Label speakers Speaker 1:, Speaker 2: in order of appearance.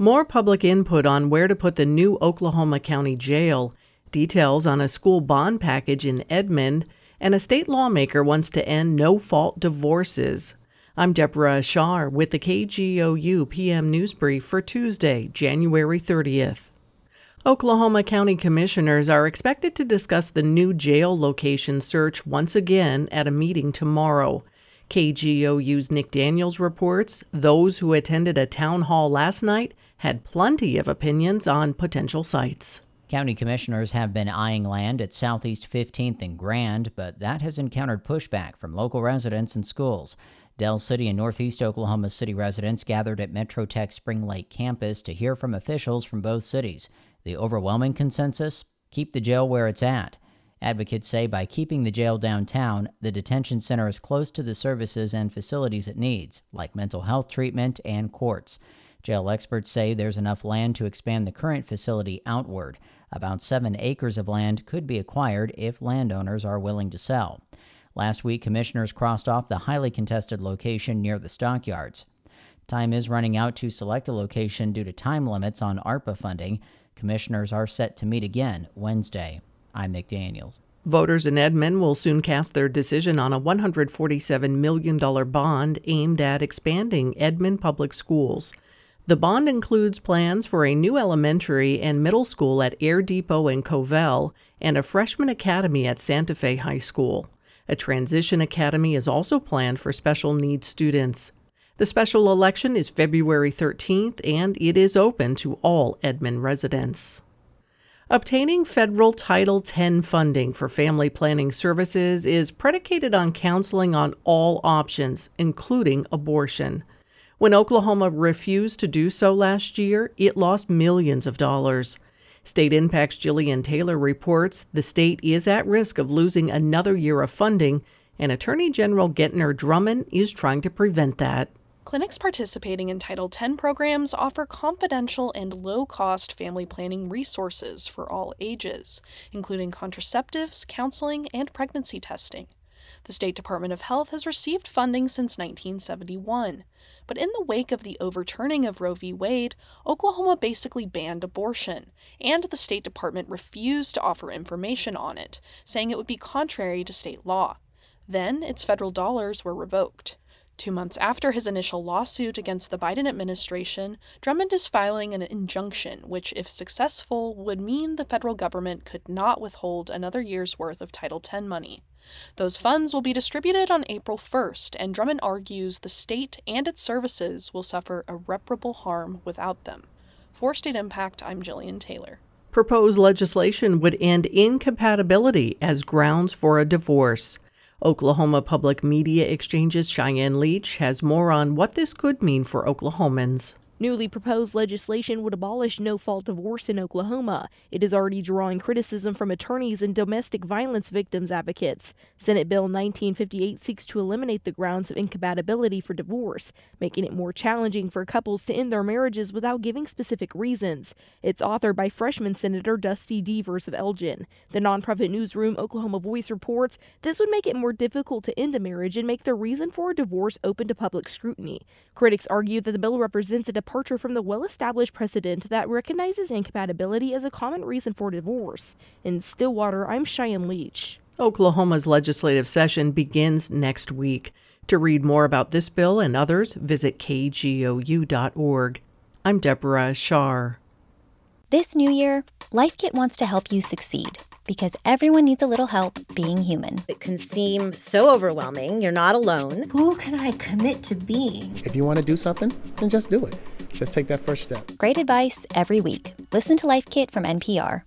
Speaker 1: More public input on where to put the new Oklahoma County Jail, details on a school bond package in Edmond, and a state lawmaker wants to end no fault divorces. I'm Deborah Ashar with the KGOU PM News Brief for Tuesday, January 30th. Oklahoma County Commissioners are expected to discuss the new jail location search once again at a meeting tomorrow. KGOU's Nick Daniels reports those who attended a town hall last night had plenty of opinions on potential sites.
Speaker 2: County commissioners have been eyeing land at Southeast 15th and Grand, but that has encountered pushback from local residents and schools. Del City and Northeast Oklahoma City residents gathered at Metro MetroTech Spring Lake campus to hear from officials from both cities. The overwhelming consensus keep the jail where it's at. Advocates say by keeping the jail downtown, the detention center is close to the services and facilities it needs, like mental health treatment and courts. Jail experts say there's enough land to expand the current facility outward. About seven acres of land could be acquired if landowners are willing to sell. Last week, commissioners crossed off the highly contested location near the stockyards. Time is running out to select a location due to time limits on ARPA funding. Commissioners are set to meet again Wednesday. I'm Nick Daniels.
Speaker 1: Voters in Edmond will soon cast their decision on a $147 million bond aimed at expanding Edmond public schools. The bond includes plans for a new elementary and middle school at Air Depot in Covell and a freshman academy at Santa Fe High School. A transition academy is also planned for special needs students. The special election is February 13th and it is open to all Edmond residents. Obtaining federal Title X funding for family planning services is predicated on counseling on all options, including abortion. When Oklahoma refused to do so last year, it lost millions of dollars. StateImpact's Jillian Taylor reports the state is at risk of losing another year of funding, and Attorney General Gentner Drummond is trying to prevent that.
Speaker 3: Clinics participating in Title X programs offer confidential and low cost family planning resources for all ages, including contraceptives, counseling, and pregnancy testing. The State Department of Health has received funding since 1971. But in the wake of the overturning of Roe v. Wade, Oklahoma basically banned abortion, and the State Department refused to offer information on it, saying it would be contrary to state law. Then its federal dollars were revoked. Two months after his initial lawsuit against the Biden administration, Drummond is filing an injunction which, if successful, would mean the federal government could not withhold another year's worth of Title X money. Those funds will be distributed on April 1st, and Drummond argues the state and its services will suffer irreparable harm without them. For StateImpact, I'm Jillian Taylor.
Speaker 1: Proposed legislation would end incompatibility as grounds for a divorce. Oklahoma Public Media Exchange's Cheyenne Leach has more on what this could mean for Oklahomans.
Speaker 4: Newly proposed legislation would abolish no fault divorce in Oklahoma. It is already drawing criticism from attorneys and domestic violence victims advocates. Senate Bill 1958 seeks to eliminate the grounds of incompatibility for divorce, making it more challenging for couples to end their marriages without giving specific reasons. It's authored by freshman Senator Dusty Devers of Elgin. The nonprofit newsroom Oklahoma Voice reports this would make it more difficult to end a marriage and make the reason for a divorce open to public scrutiny. Critics argue that the bill represents a departure from the well established precedent that recognizes incompatibility as a common reason for divorce. In Stillwater, I'm Cheyenne Leach.
Speaker 1: Oklahoma's legislative session begins next week. To read more about this bill and others, visit kgou.org. I'm Deborah Shar.
Speaker 5: This new year, LifeKit wants to help you succeed because everyone needs a little help being human.
Speaker 6: It can seem so overwhelming. You're not alone.
Speaker 7: Who can I commit to being?
Speaker 8: If you want to do something, then just do it. Just take that first step.
Speaker 5: Great advice every week. Listen to Life Kit from NPR.